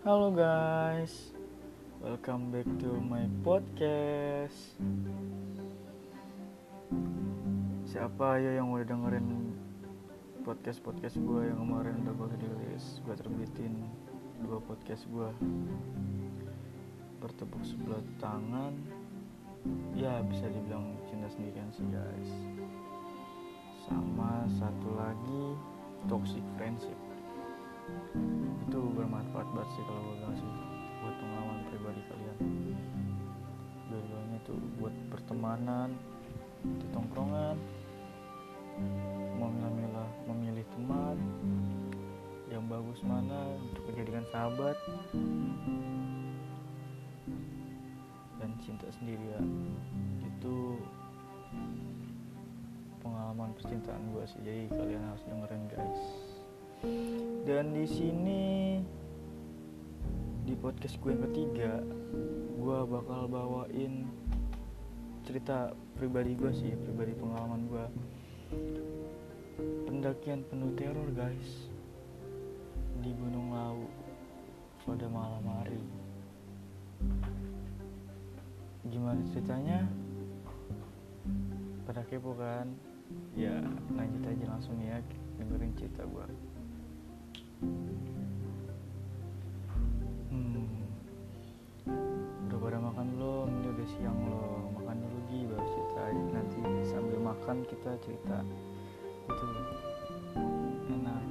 Halo guys, welcome back to my podcast. Siapa ya yang udah dengerin podcast podcast gue yang kemarin udah gue rilis, gue terbitin dua podcast gue bertepuk sebelah tangan. Ya bisa dibilang cinta sendirian sih guys. Sama satu lagi toxic friendship itu bermanfaat banget sih kalau gue bilang sih buat pengalaman pribadi kalian. Dua-duanya tuh buat pertemanan di tongkrongan memilah-milah memilih teman yang bagus mana untuk dijadikan sahabat dan cinta sendirian itu pengalaman percintaan gue sih. Jadi kalian harus dengerin guys dan di sini di podcast gue yang ketiga gue bakal bawain cerita pribadi gue sih pribadi pengalaman gue pendakian penuh teror guys di Gunung Lau pada malam hari. Gimana ceritanya? Pada kepo kan? Ya lanjut aja langsung ya dengerin cerita gue hmm. Udah pada makan belum? Ini udah siang loh. Makan dulu Gi baru cerita. Nanti sambil makan kita cerita. Itu enak.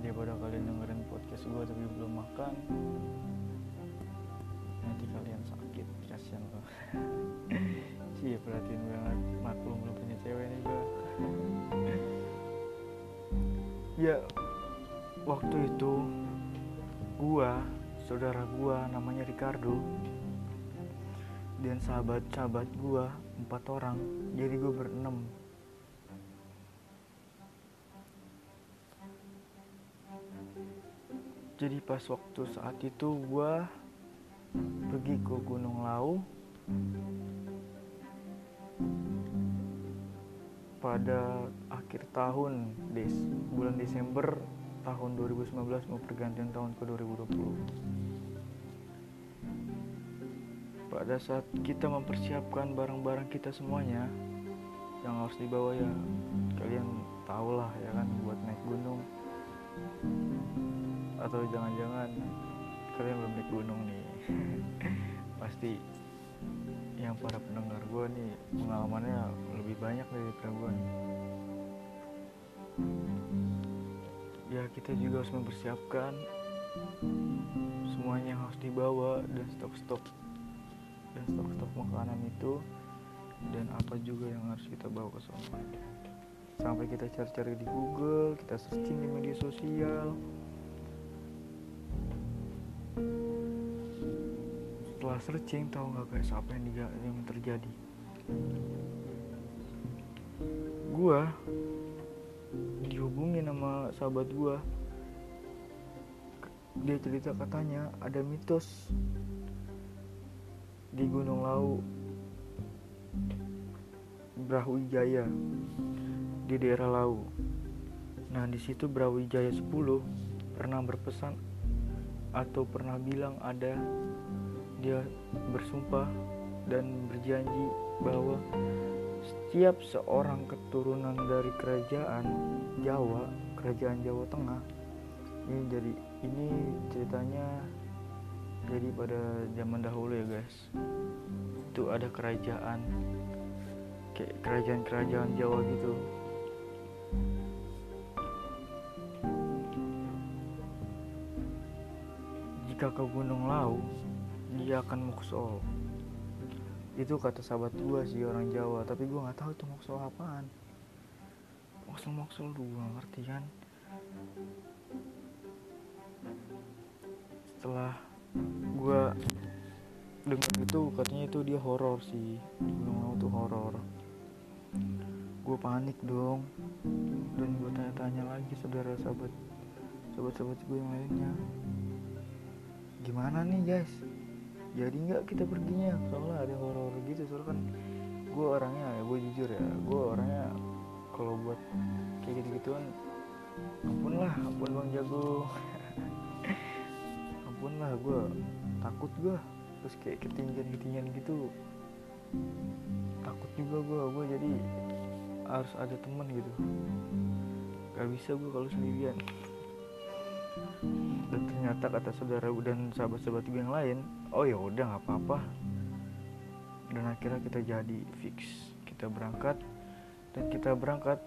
Daripada kalian dengerin podcast gue tapi belum makan. Nanti kalian sakit. Kasihan loh sih perhatiin banget maklum belum punya cewek nih gue ya waktu itu gua saudara gua namanya Ricardo dan sahabat-sahabat gua empat orang jadi gua berenam. Jadi pas waktu saat itu gua pergi ke Gunung Lau pada akhir tahun des bulan Desember tahun 2019 mau pergantian tahun ke 2020 pada saat kita mempersiapkan barang-barang kita semuanya yang harus dibawa ya kalian tau lah ya kan buat naik gunung. Atau jangan-jangan kalian belum naik gunung nih. Pasti yang para pendengar gue nih pengalamannya lebih banyak dari gue nih ya kita juga harus mempersiapkan semuanya yang harus dibawa dan stok-stok dan stok-stok makanan itu dan apa juga yang harus kita bawa ke sana sampai kita cari-cari di Google kita searching di media sosial. Setelah searching tahu nggak guys apa yang, yang terjadi? Gua dihubungin sama sahabat gua. Dia cerita katanya ada mitos di Gunung Lau Brawijaya di daerah Lau. Nah di situ Brawijaya 10 pernah berpesan atau pernah bilang ada dia bersumpah dan berjanji bahwa setiap seorang keturunan dari kerajaan Jawa, kerajaan Jawa Tengah ini jadi ini ceritanya jadi pada zaman dahulu ya guys. Itu ada kerajaan kayak kerajaan-kerajaan Jawa gitu. Jika ke Gunung Lau dia akan mukso itu kata sahabat gua sih orang Jawa. Tapi gua nggak tahu itu mukso apaan. Mukso mukso lu ngerti kan? Setelah gua dengar itu katanya itu dia horor sih. Lau tuh horor. Gue panik dong. Dan gue tanya-tanya lagi saudara sahabat sahabat-sahabat gue yang lainnya. Gimana nih guys jadi nggak kita perginya soalnya ada horor gitu soalnya kan gue orangnya ya gue jujur ya gue orangnya kalau buat kayak gitu gituan ampun lah ampun bang jago. Pun lah gue takut gue terus kayak ketinggian ketinggian gitu takut juga gue gue jadi harus ada teman gitu. Gak bisa gue kalau sendirian dan ternyata kata saudara dan sahabat-sahabat gue yang lain oh ya udah nggak apa-apa. Dan akhirnya kita jadi fix. Kita berangkat dan kita berangkat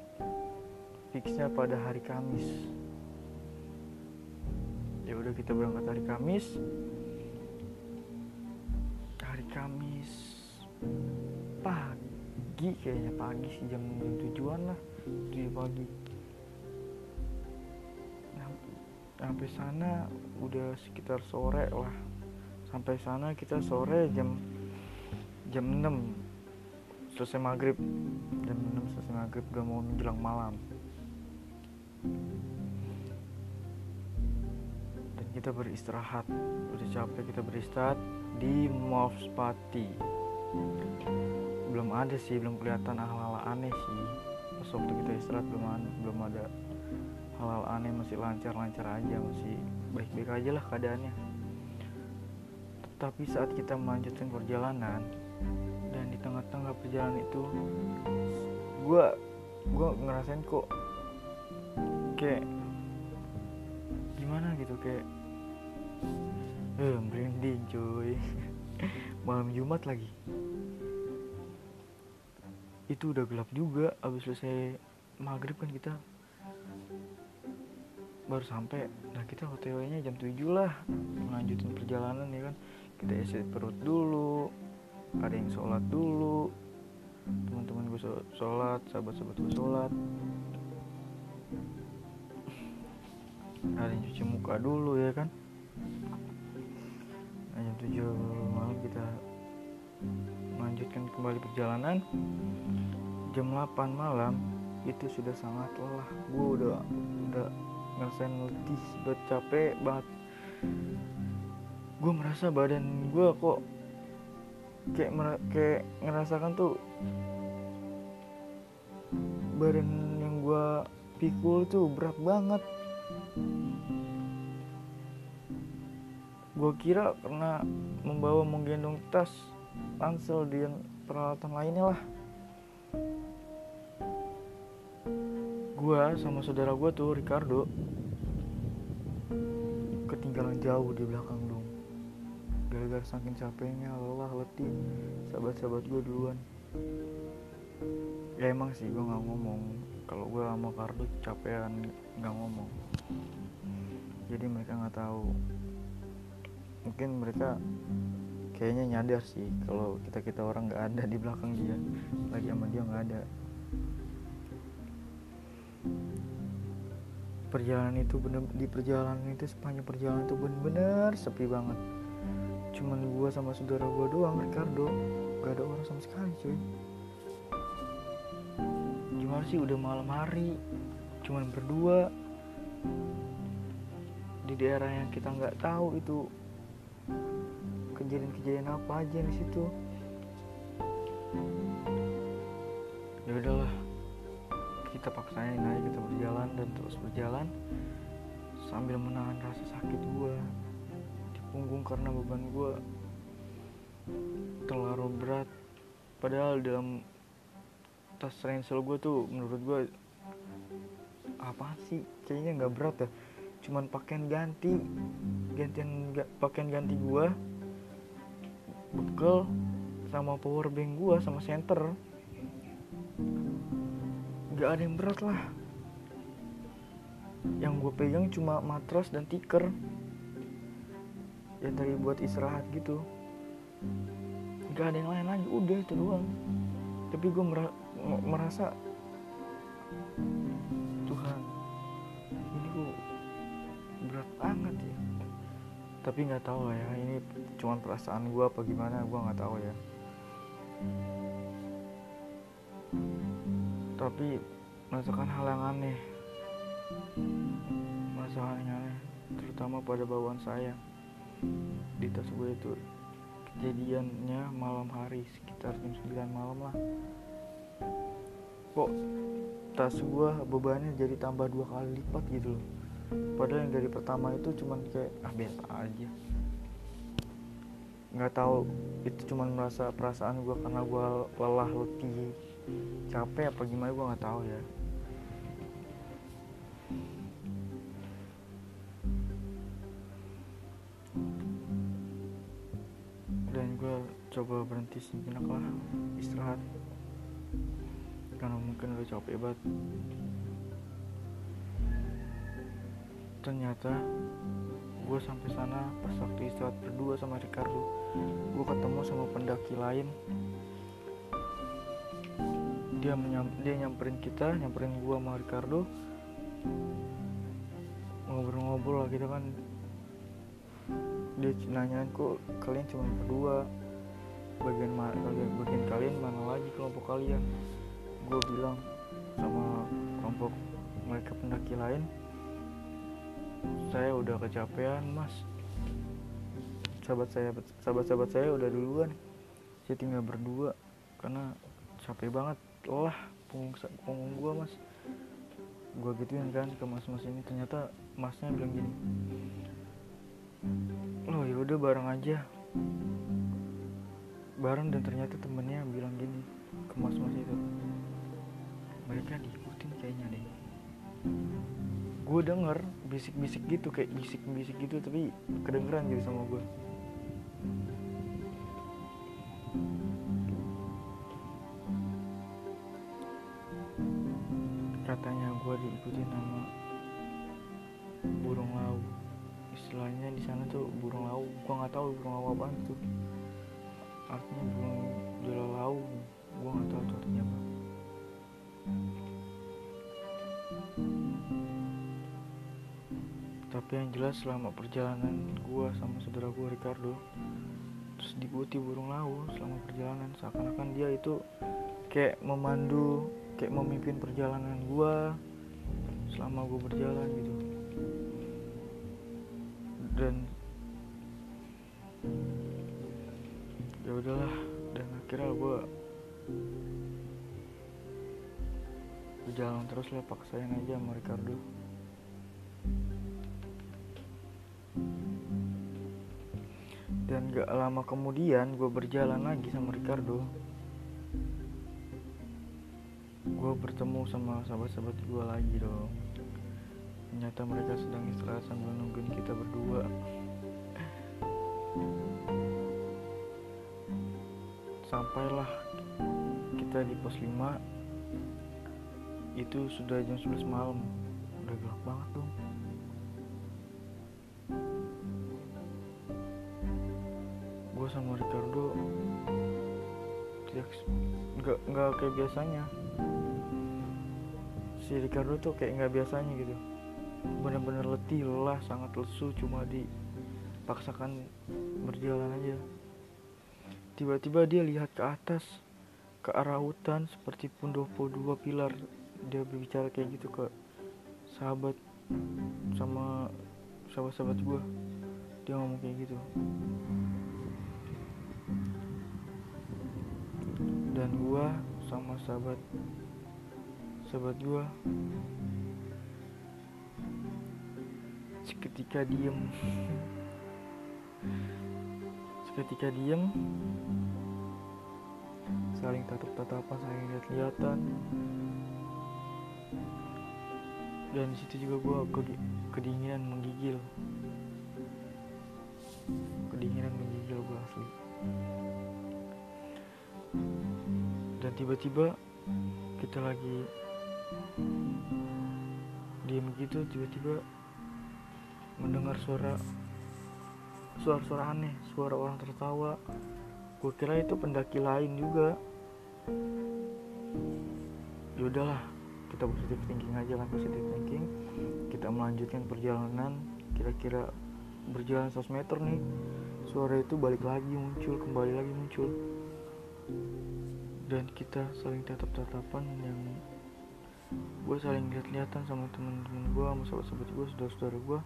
fixnya pada hari Kamis. Ya udah kita berangkat hari Kamis. Hari Kamis pagi kayaknya pagi sih jam tujuan lah. Tujuh pagi sampai sana udah sekitar sore lah. Sampai sana kita sore jam jam 6 selesai maghrib. Jam 6 selesai maghrib udah mau menjelang malam. Dan kita beristirahat. Udah capek kita beristirahat di Movspati belum ada sih belum kelihatan hal-hal aneh sih. Pas waktu kita istirahat belum ada hal-hal aneh masih lancar-lancar aja masih baik-baik aja lah keadaannya. Tetapi saat kita melanjutkan perjalanan dan di tengah-tengah perjalanan itu gue gue ngerasain kok kayak gimana gitu kayak eh merinding cuy. Malam Jumat lagi. Itu udah gelap juga abis selesai maghrib kan kita baru sampai. Nah kita otw nya jam 7 lah. Melanjutin perjalanan ya kan. Kita isi perut dulu ada yang sholat dulu teman-teman gue sholat sahabat-sahabat gue sholat. Ada yang cuci muka dulu ya kan. Nah, jam 7 malam kita melanjutkan kembali perjalanan. Jam 8 malam itu sudah sangat lelah. Gue udah udah ngerasain letih udah capek banget. Gue merasa badan gue kok kayak kayak ngerasakan tuh badan yang gue pikul tuh berat banget. Gue kira karena membawa menggendong tas ransel dan peralatan lainnya lah gue sama saudara gue tuh Ricardo ketinggalan jauh di belakang dong. Gara-gara saking capeknya lelah letih sahabat-sahabat gue duluan. Ya emang sih gue nggak ngomong. Kalau gue sama Cardo capean nggak ngomong. Jadi mereka nggak tahu. Mungkin mereka kayaknya nyadar sih kalau kita kita orang nggak ada di belakang dia. Lagi sama dia nggak ada perjalanan itu bener di perjalanan itu sepanjang perjalanan itu bener-bener sepi banget. Cuman gua sama saudara gua doang Ricardo. Gak ada orang sama sekali cuy. Gimana sih udah malam hari. Cuman berdua. Di daerah yang kita nggak tahu itu kejadian-kejadian apa aja di situ. Ya udahlah kita paksain aja kita berjalan dan terus berjalan sambil menahan rasa sakit gue di punggung karena beban gue terlalu berat. Padahal dalam tas ransel gue tuh menurut gue apa sih? Kayaknya nggak berat ya. Cuman pakaian ganti gantian pakaian ganti gue bekal sama power bank gue sama center gak ada yang berat lah. Yang gue pegang cuma matras dan tikar yang tadi buat istirahat gitu. Gak ada yang lain lagi udah itu doang. Tapi gue merasa Tuhan ini kok berat banget ya. Tapi nggak tahu lah ya ini cuma perasaan gue apa gimana gue nggak tahu ya tapi merasakan hal yang aneh. Merasakan yang aneh terutama pada bawaan saya. Di tas gue itu kejadiannya malam hari sekitar jam 9 malam lah. Kok tas gue bebannya jadi tambah dua kali lipat gitu loh. Padahal yang dari pertama itu cuman kayak ah biasa aja. Nggak tahu itu cuman merasa perasaan gue karena gue lelah letih capek apa gimana gue nggak tahu ya. Dan gue coba berhenti sejenak lah istirahat. Karena mungkin udah capek banget. Ternyata gue sampai sana pas waktu istirahat berdua sama Ricardo. Gue ketemu sama pendaki lain dia menyam, dia nyamperin kita nyamperin gue sama Ricardo. Ngobrol-ngobrol lah gitu kan. Dia nanyain kok kalian cuma berdua? Bagian bagian, bagian kalian mana lagi kelompok kalian? Gue bilang sama kelompok mereka pendaki lain saya udah kecapean mas. Sahabat saya sahabat sahabat saya udah duluan. Saya tinggal berdua karena capek banget lelah punggung punggung gua mas. Gua gituin kan ke mas mas ini ternyata masnya bilang gini loh ya udah bareng aja. Bareng dan ternyata temennya bilang gini ke mas mas itu mereka diikutin kayaknya deh. Gue denger bisik-bisik gitu kayak bisik-bisik gitu tapi kedengeran gitu sama gue burung lau. Istilahnya di sana tuh burung lau. Gue nggak tahu burung lau apa itu artinya burung lau. Gue nggak tahu tuh artinya apa. Tapi yang jelas selama perjalanan gue sama saudara gue Ricardo terus diikuti burung lau selama perjalanan seakan-akan dia itu kayak memandu kayak memimpin perjalanan gue selama gue berjalan gitu dan ya udahlah dan akhirnya gue berjalan terus lah paksain aja sama Ricardo. Dan gak lama kemudian gue berjalan lagi sama Ricardo. Gue bertemu sama sahabat-sahabat gue lagi dong ternyata mereka sedang istirahat sambil nungguin kita berdua. Sampailah kita di pos 5 itu sudah jam 11 malam. Udah gelap banget dong. Gue sama Ricardo nggak nggak kayak biasanya. Si Ricardo tuh kayak nggak biasanya gitu bener-bener letih lelah sangat lesu cuma dipaksakan berjalan aja. Tiba-tiba dia lihat ke atas ke arah hutan seperti pundopo dua pilar. Dia berbicara kayak gitu ke sahabat sama sahabat-sahabat gue dia ngomong kayak gitu. Dan gue sama sahabat sahabat gue seketika diem. Seketika diem. Saling tatap tatapan saling lihat lihatan dan di situ juga gue kedinginan menggigil. Kedinginan menggigil gue asli. Dan tiba-tiba kita lagi diem gitu tiba-tiba mendengar suara suara-suara aneh suara orang tertawa. Gue kira itu pendaki lain juga. Ya udahlah kita positif thinking aja kan positif thinking. Kita melanjutkan perjalanan kira-kira berjalan 100 meter nih suara itu balik lagi muncul kembali lagi muncul. Dan kita saling tatap-tatapan yang gue saling lihat-lihatan sama teman-teman gue sama sahabat-sahabat gue saudara-saudara gue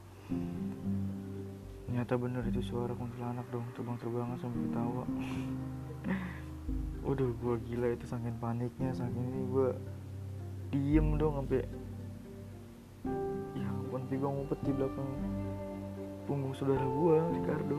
ternyata bener itu suara kuntilanak dong terbang-terbangan sambil ketawa. Waduh gue gila itu saking paniknya saking ini gue diem dong sampai ya ampun gue ngumpet di belakang punggung saudara gue Ricardo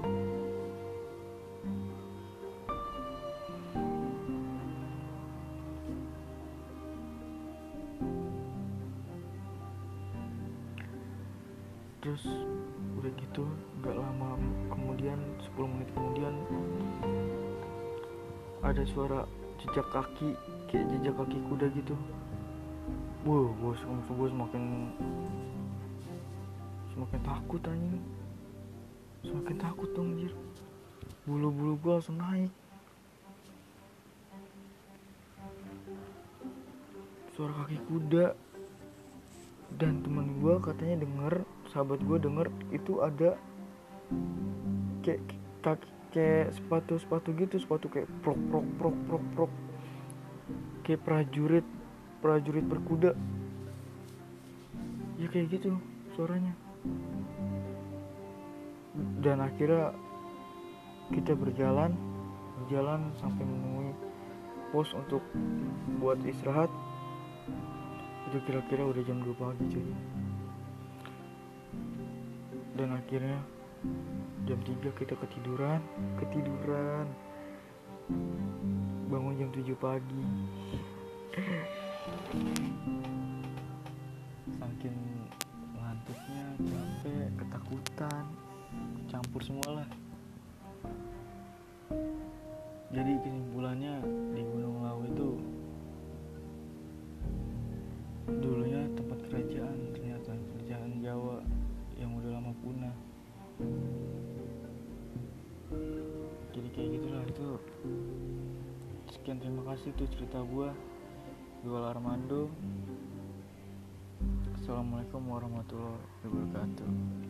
jejak kaki kayak jejak kaki kuda gitu. Wow gue gue semakin semakin takut anjing. Semakin takut dong anjir. Bulu-bulu gue langsung naik. Suara kaki kuda. Dan teman gue katanya denger sahabat gue denger itu ada kayak kaki kayak sepatu sepatu gitu sepatu kayak prok prok prok prok prok kayak prajurit prajurit berkuda. Ya kayak gitu suaranya. Dan akhirnya kita berjalan berjalan sampai menemui pos untuk buat istirahat. Itu kira-kira udah jam 2 pagi cuy. Dan akhirnya jam 3 kita ketiduran ketiduran bangun jam 7 pagi. Saking ngantuknya capek ketakutan campur semua lah jadi kesimpulannya di Gunung Lawu itu dulunya tempat kerajaan ternyata kerajaan Jawa yang udah lama punah kayak gitulah itu sekian terima kasih tuh cerita gua. Gua Armando. Assalamualaikum warahmatullahi wabarakatuh